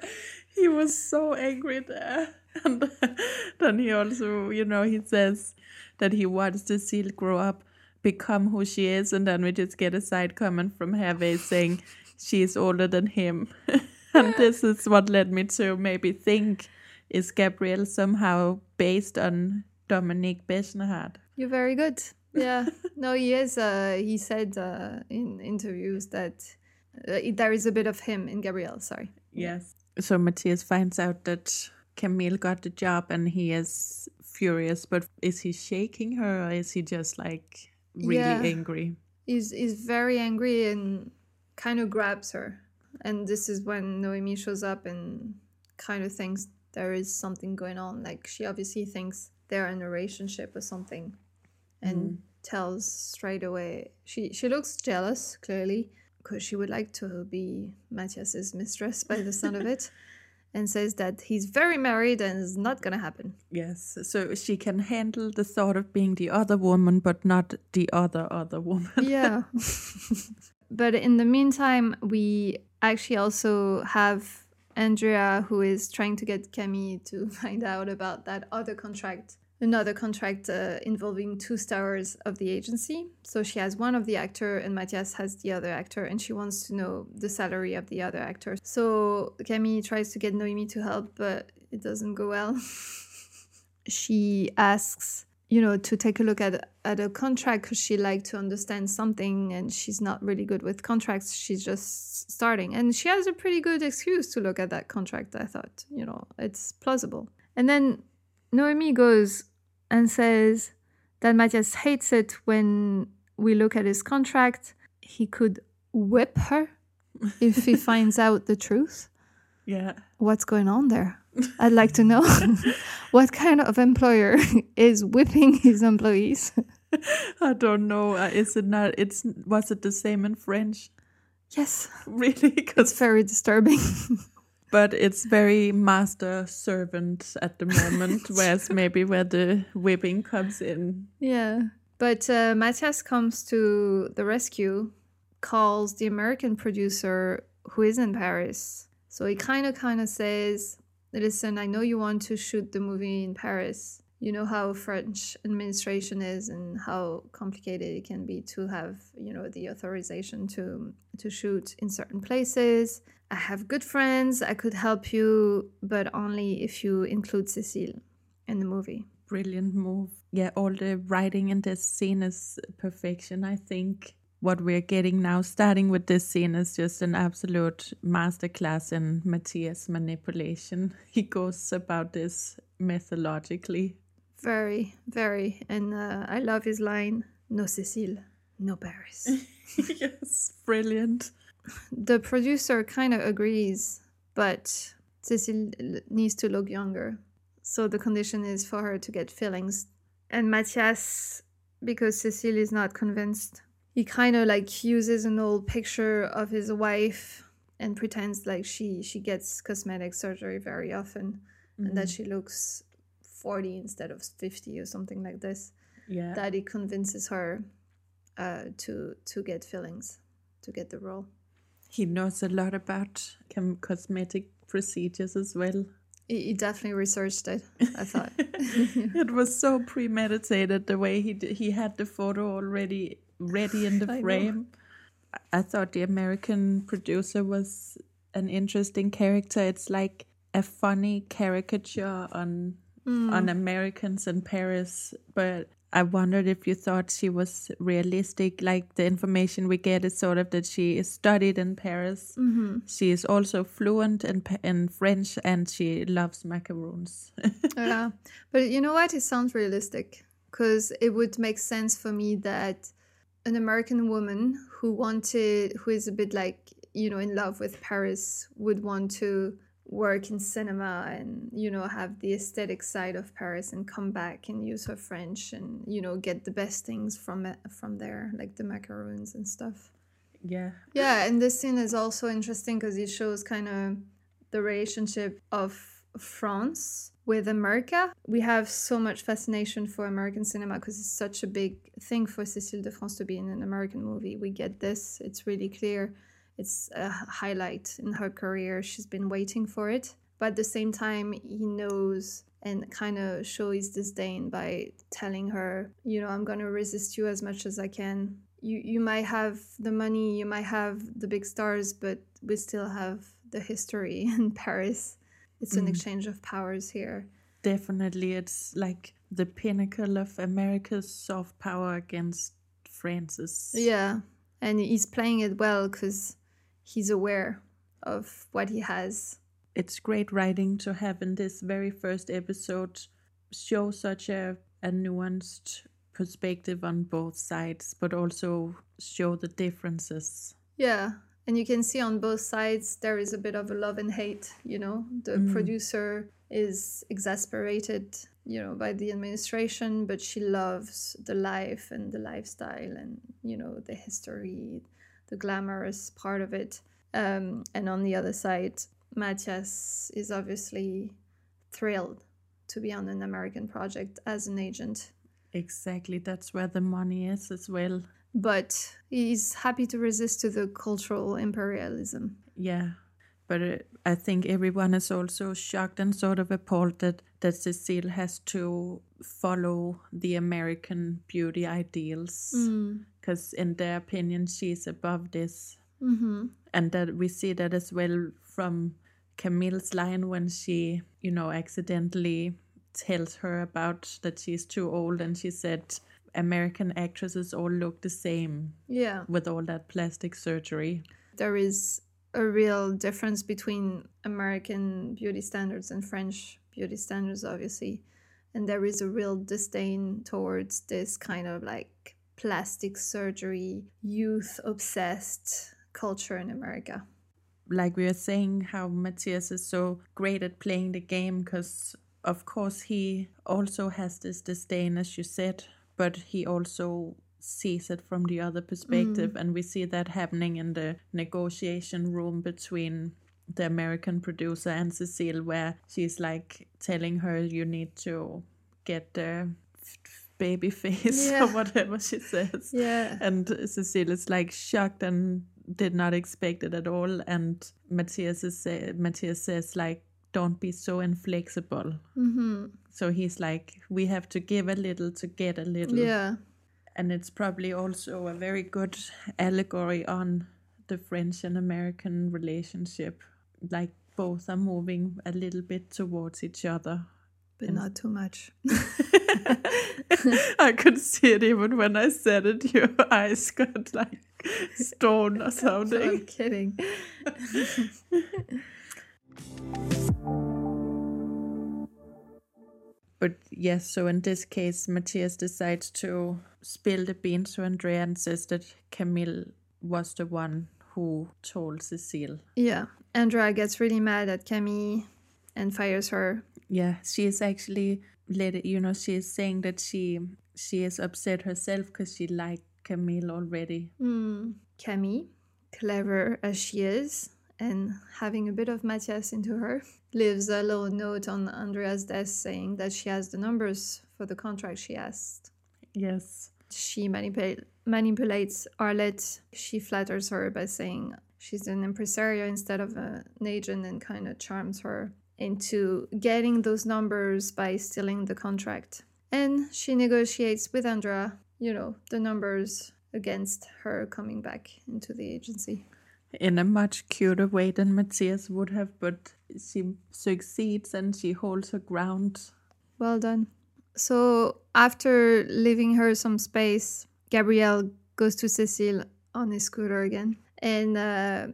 He was so angry there. And then he also, you know, he says that he wants Cecile grow up, become who she is, and then we just get a side comment from Hervé saying, she's older than him. and this is what led me to maybe think is Gabriel somehow based on Dominique Besnehard? You're very good. Yeah. no, he is. Uh, he said uh, in interviews that uh, there is a bit of him in Gabriel. Sorry. Yes. So Matthias finds out that Camille got the job and he is furious, but is he shaking her or is he just like really yeah. angry? He's, he's very angry and kind of grabs her. And this is when Noemi shows up and kind of thinks there is something going on. Like she obviously thinks they're in a relationship or something and mm. tells straight away. She she looks jealous, clearly, because she would like to be Matthias's mistress by the sound of it. and says that he's very married and it's not gonna happen. Yes, so she can handle the thought of being the other woman, but not the other other woman. yeah. but in the meantime, we actually also have Andrea who is trying to get Camille to find out about that other contract, another contract uh, involving two stars of the agency. So she has one of the actor and Matthias has the other actor and she wants to know the salary of the other actor. So Camille tries to get Noemi to help, but it doesn't go well. she asks you know to take a look at at a contract because she like to understand something and she's not really good with contracts. She's just starting. And she has a pretty good excuse to look at that contract i thought you know it's plausible. And then noemi goes and says that matthias hates it when we look at his contract. He could whip her if he finds out the truth. Yeah. What's going on there I'd like to know what kind of employer is whipping his employees. I don't know. Uh, is it not? It's was it the same in French? Yes, really. Cause, it's very disturbing. but it's very master servant at the moment, whereas maybe where the whipping comes in. Yeah, but uh, Matthias comes to the rescue, calls the American producer who is in Paris. So he kind of kind of says, listen, I know you want to shoot the movie in Paris. You know how French administration is and how complicated it can be to have, you know, the authorization to to shoot in certain places. I have good friends. I could help you, but only if you include Cécile in the movie. Brilliant move. Yeah, all the writing in this scene is perfection. I think what we're getting now, starting with this scene, is just an absolute masterclass in Matthias manipulation. He goes about this methodologically. Very, very. And uh, I love his line No, Cécile, no Paris. yes, brilliant. The producer kind of agrees, but Cécile needs to look younger. So the condition is for her to get fillings. And Matthias, because Cécile is not convinced, he kind of like uses an old picture of his wife and pretends like she she gets cosmetic surgery very often mm-hmm. and that mm-hmm. she looks 40 instead of 50 or something like this yeah that he convinces her uh, to to get fillings to get the role he knows a lot about cosmetic procedures as well he, definitely researched it i thought it was so premeditated the way he did, he had the photo already ready in the I frame. Know. I thought the American producer was an interesting character. It's like a funny caricature on mm. on Americans in Paris, but I wondered if you thought she was realistic. Like the information we get is sort of that she is studied in Paris. Mm-hmm. She is also fluent in in French and she loves macaroons. yeah, but you know what? It sounds realistic because it would make sense for me that an American woman who wanted, who is a bit like, you know, in love with Paris, would want to work in cinema and, you know, have the aesthetic side of Paris and come back and use her French and, you know, get the best things from it, from there, like the macaroons and stuff. Yeah. Yeah. And this scene is also interesting because it shows kind of the relationship of France with America. We have so much fascination for American cinema because it's such a big thing for Cécile de France to be in an American movie. We get this, it's really clear. It's a highlight in her career. She's been waiting for it. But at the same time, he knows and kind of shows his disdain by telling her, you know, I'm going to resist you as much as I can. You, you might have the money, you might have the big stars, but we still have the history in Paris it's an mm. exchange of powers here. Definitely, it's like the pinnacle of America's soft power against France's. Yeah, and he's playing it well because he's aware of what he has. It's great writing to have in this very first episode show such a, a nuanced perspective on both sides, but also show the differences. Yeah, and you can see on both sides there is a bit of a love and hate you know the mm. producer is exasperated you know by the administration but she loves the life and the lifestyle and you know the history the glamorous part of it um, and on the other side Matthias is obviously thrilled to be on an American project as an agent. Exactly, that's where the money is as well. But he's happy to resist to the cultural imperialism. Yeah, but uh, I think everyone is also shocked and sort of appalled that, that Cecile has to follow the American beauty ideals because, in their opinion, she's above this. Mm-hmm. And that we see that as well from Camille's line when she, you know, accidentally tells her about that she's too old and she said, American actresses all look the same Yeah. with all that plastic surgery. There is a real difference between American beauty standards and French beauty standards, obviously. And there is a real disdain towards this kind of like plastic surgery, youth obsessed culture in America. like we were saying, how Matthias is so great at playing the game because, of course, he also has this disdain, as you said, but he also sees it from the other perspective. And we see that happening in the negotiation room between the American producer and Cecile, where she's like telling her, you need to get the baby face or whatever she says. Yeah. And Cecile is like shocked and did not expect it at all. And Matthias is uh, Matthias says like, "Don't be so inflexible." Mm-hmm. So he's like, "We have to give a little to get a little." Yeah. And it's probably also a very good allegory on the French and American relationship. Like both are moving a little bit towards each other. But not too much. I could see it even when I said it. Your eyes got like stone or something. I'm kidding. But yes, so in this case, Matthias decides to spill the beans to Andrea and says that Camille was the one who told Cecile. Yeah. Andrea gets really mad at Camille and fires her. Yeah, she is actually let it, you know, she is saying that she she is upset herself because she liked Camille already. Hmm. Camille, clever as she is, and having a bit of Matthias into her, leaves a little note on Andrea's desk saying that she has the numbers for the contract she asked. Yes. She manipulate, manipulates Arlette. She flatters her by saying she's an impresario instead of a- an agent and kind of charms her into getting those numbers by stealing the contract. And she negotiates with Andrea, you know, the numbers against her coming back into the agency. In a much cuter way than Matthias would have, but she succeeds and she holds her ground. Well done. So after leaving her some space, Gabriel goes to Cecile on his scooter again and uh,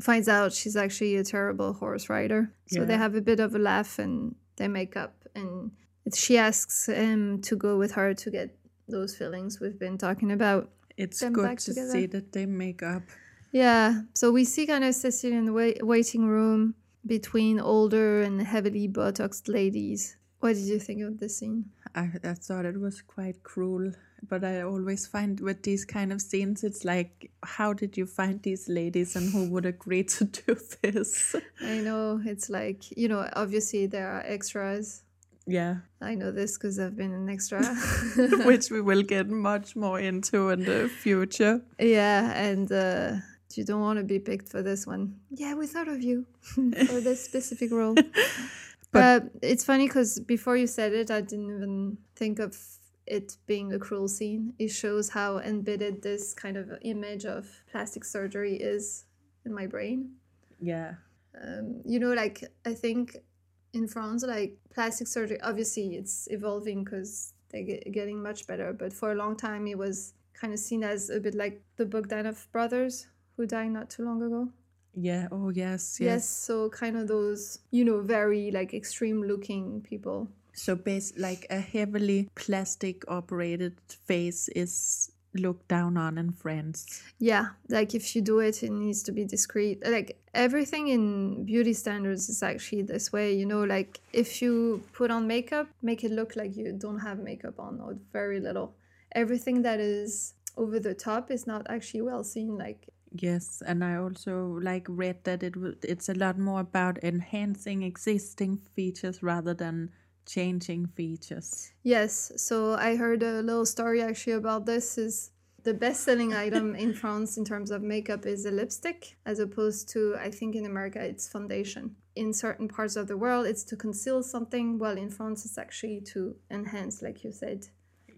finds out she's actually a terrible horse rider. So they have a bit of a laugh and they make up. And she asks him to go with her to get those feelings we've been talking about. It's good to together. see that they make up. Yeah, so we see kind of Cecile in the wait- waiting room between older and heavily botoxed ladies. What did you think of this scene? I, I thought it was quite cruel, but I always find with these kind of scenes, it's like, how did you find these ladies and who would agree to do this? I know it's like, you know, obviously there are extras. yeah, I know this because I've been an extra. which we will get much more into in the future. yeah, and uh, you don't want to be picked for this one. Yeah, we thought of you for this specific role. but it's funny because before you said it, I didn't even think of it being a cruel scene. It shows how embedded this kind of image of plastic surgery is in my brain. Yeah, um, you know like i think in france like plastic surgery obviously it's evolving because they're get, getting much better but for a long time it was kind of seen as a bit like the bogdanoff brothers who died not too long ago yeah, oh yes, yes. yes, so kind of those you know very like extreme looking people So, base like a heavily plastic operated face is looked down on in France. yeah like if you do it it needs to be discreet like everything in beauty standards is actually this way you know like if you put on makeup make it look like you don't have makeup on or very little everything that is over the top is not actually well seen like Yes, and I also like read that it it's a lot more about enhancing existing features rather than changing features. Yes, so I heard a little story actually about this is the best selling item in France in terms of makeup is a lipstick as opposed to I think in America it's foundation. In certain parts of the world it's to conceal something, while in France it's actually to enhance like you said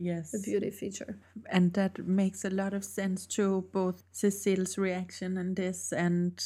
yes. A beauty feature. And that makes a lot of sense to both cecile's reaction and this and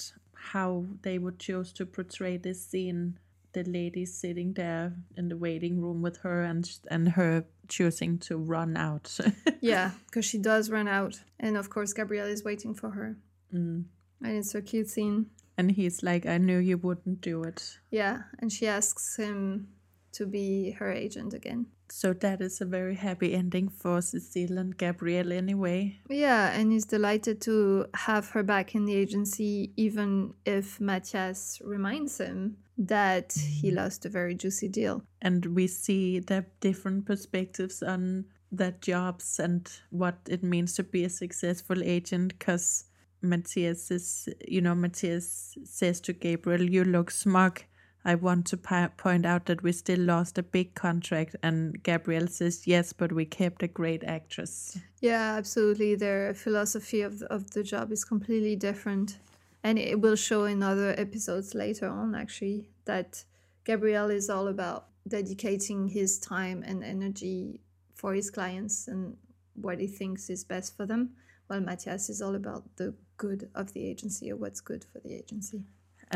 how they would choose to portray this scene. The lady sitting there in the waiting room with her and and her choosing to run out. Yeah because she does run out. And of course gabriel is waiting for her. Mm. and it's a cute scene. And he's like i knew you wouldn't do it. Yeah and she asks him to be her agent again so that is a very happy ending for Cecile and Gabriel anyway. Yeah, and he's delighted to have her back in the agency, even if Matthias reminds him that he mm. lost a very juicy deal. And we see the different perspectives on that jobs and what it means to be a successful agent because Matthias is, you know, Matthias says to Gabriel, You look smug I want to point out that we still lost a big contract. And Gabriel says, yes, but we kept a great actress. Yeah, absolutely. Their philosophy of the, of the job is completely different. And it will show in other episodes later on, actually, that Gabriel is all about dedicating his time and energy for his clients and what he thinks is best for them, while Matthias is all about the good of the agency or what's good for the agency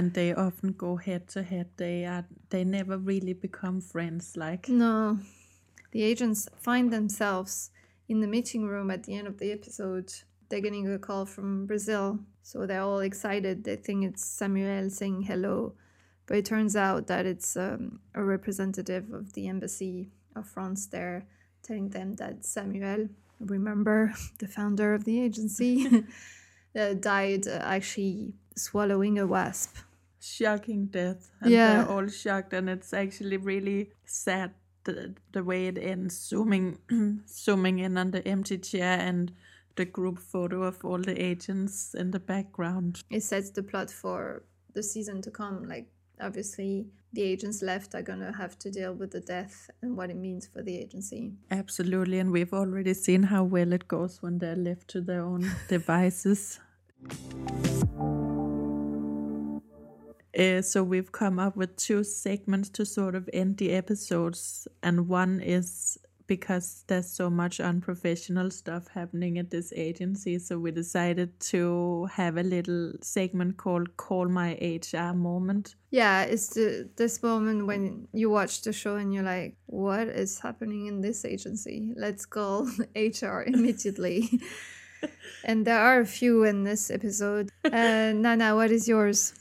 and they often go head to head. They are they never really become friends like no. The agents find themselves in the meeting room at the end of the episode. They're getting a call from brazil so they're all excited. They think it's samuel saying hello but it turns out that it's um, a representative of the embassy of france there telling them that samuel remember the founder of the agency uh, died uh, actually swallowing a wasp. Shocking death. And yeah. they're all shocked, and it's actually really sad the, the way it ends, zooming, zooming in on the empty chair and the group photo of all the agents in the background. It sets the plot for the season to come. Like, obviously, the agents left are going to have to deal with the death and what it means for the agency. Absolutely. And we've already seen how well it goes when they're left to their own devices. Uh, so we've come up with two segments to sort of end the episodes, and one is because there's so much unprofessional stuff happening at this agency, so we decided to have a little segment called "Call My HR" moment. Yeah, it's the, this moment when you watch the show and you're like, "What is happening in this agency? Let's call HR immediately." and there are a few in this episode. Uh, Nanna, what is yours?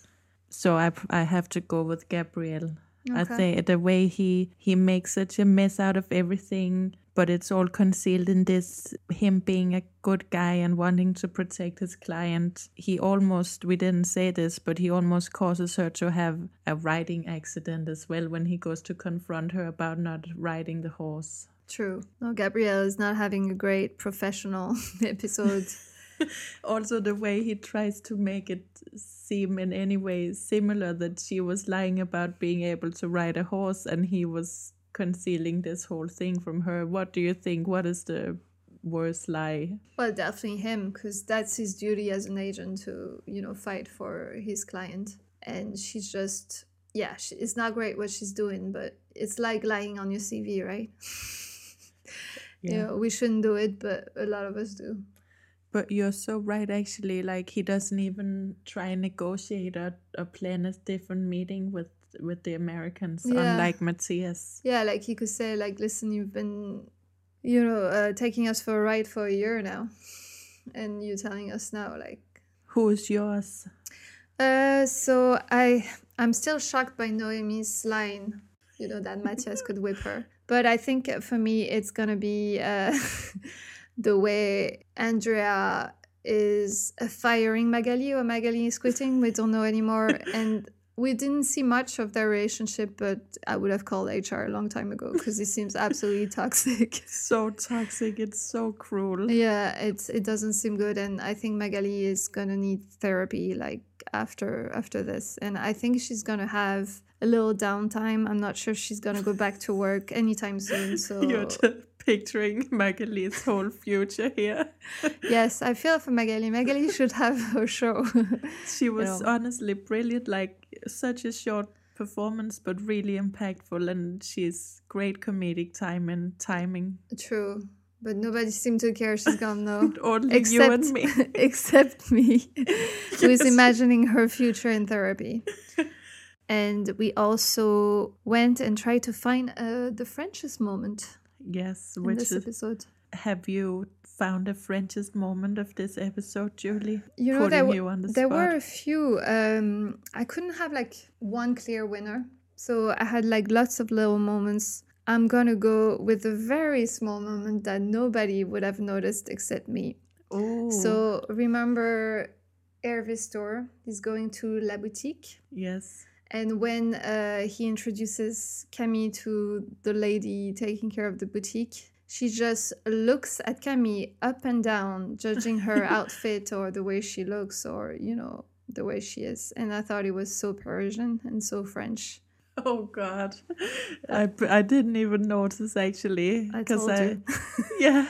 So I I have to go with Gabriel. Okay. I think the way he he makes such a mess out of everything, but it's all concealed in this him being a good guy and wanting to protect his client. He almost we didn't say this, but he almost causes her to have a riding accident as well when he goes to confront her about not riding the horse. True. No, Gabriel is not having a great professional episode. also, the way he tries to make it seem in any way similar that she was lying about being able to ride a horse and he was concealing this whole thing from her. What do you think? What is the worst lie? Well, definitely him, because that's his duty as an agent to, you know, fight for his client. And she's just, yeah, she, it's not great what she's doing, but it's like lying on your CV, right? yeah. You know, we shouldn't do it, but a lot of us do. But you're so right, actually. Like he doesn't even try and negotiate or, or plan a different meeting with with the Americans, yeah. unlike Matthias. Yeah, like he could say, like, listen, you've been, you know, uh, taking us for a ride for a year now, and you're telling us now, like, who's yours? Uh, so I I'm still shocked by Noemi's line. You know that Matthias could whip her, but I think for me it's gonna be. Uh, the way Andrea is firing Magali or Magali is quitting. We don't know anymore. and we didn't see much of their relationship, but I would have called HR a long time ago because it seems absolutely toxic. So toxic. It's so cruel. Yeah, it's it doesn't seem good, and I think Magali is gonna need therapy like after after this, and I think she's gonna have a little downtime. I'm not sure she's gonna go back to work anytime soon. So picturing Magali's whole future here. yes, I feel for Magali. Magali should have her show. She was know. honestly brilliant, like such a short performance, but really impactful, and she's great comedic time and timing. True, but nobody seemed to care. She's gone now. Only you except and me. except me who is imagining her future in therapy and we also went and tried to find uh, the frenchest moment Yes, in which this is, episode. have you found a Frenchest moment of this episode, Julie? you know there, you the there were a few um, i couldn't have like one clear winner. So i had like lots of little moments. I'm gonna go with a very small moment that nobody would have noticed except me. Oh, so remember hervé store he's going to la boutique. Yes, And when uh, he introduces Camille to the lady taking care of the boutique, she just looks at Camille up and down, judging her outfit or the way she looks or, you know, the way she is. And I thought it was so Parisian and so French. Oh God, I I didn't even notice actually because I, you. yeah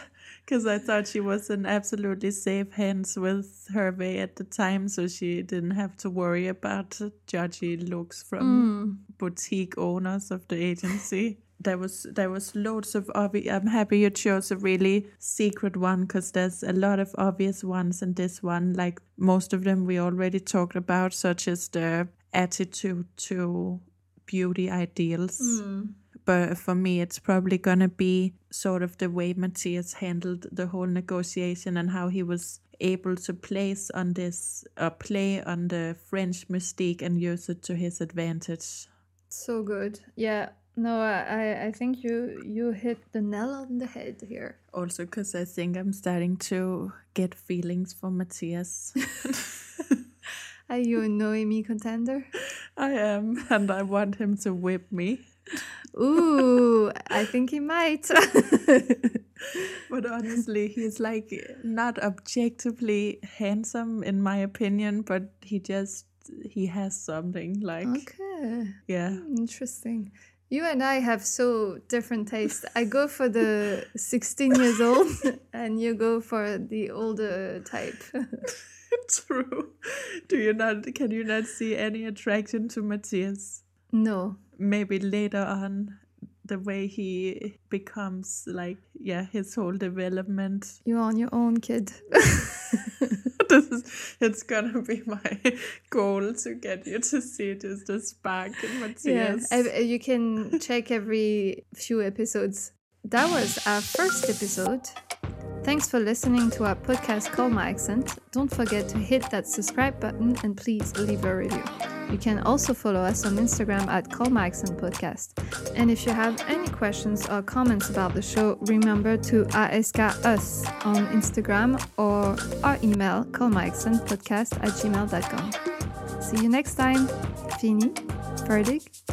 because I thought she was in absolutely safe hands with Hervé at the time, so she didn't have to worry about judgy looks from Mm. boutique owners of the agency. There was there was loads of obvious. I'm happy you chose a really secret one because there's a lot of obvious ones in this one. Like most of them we already talked about, such as the attitude to beauty ideals. Mm. But for me, it's probably gonna be sort of the way Mathias handled the whole negotiation and how he was able to place on this uh, play on the French mystique and use it to his advantage. So good. Yeah. No, I, I- I think you you hit the nail on the head here. Also, because I think I'm starting to get feelings for Mathias. Are you a Noémie contender? I am, and I want him to whip me. Ooh, I think he might. But honestly, he's like not objectively handsome in my opinion, but he just he has something like okay. yeah. Interesting. You and I have so different tastes. I go for the 16 years old, and you go for the older type. True. Do you not can you not see any attraction to Mathias? No. Maybe later on the way he becomes like yeah, his whole development. You're on your own, kid. this is it's gonna be my goal to get you to see just a spark in yeah. Mathias. ev- You can check every few episodes. That was our first episode. Thanks for listening to our podcast Call My Accent. Don't forget to hit that subscribe button and please leave a review. You can also follow us on Instagram at Call My Accent Podcast. And if you have any questions or comments about the show, remember to ask us on Instagram or our email callmyaccentpodcast at gmail.com. See you next time. Fini. Verdict.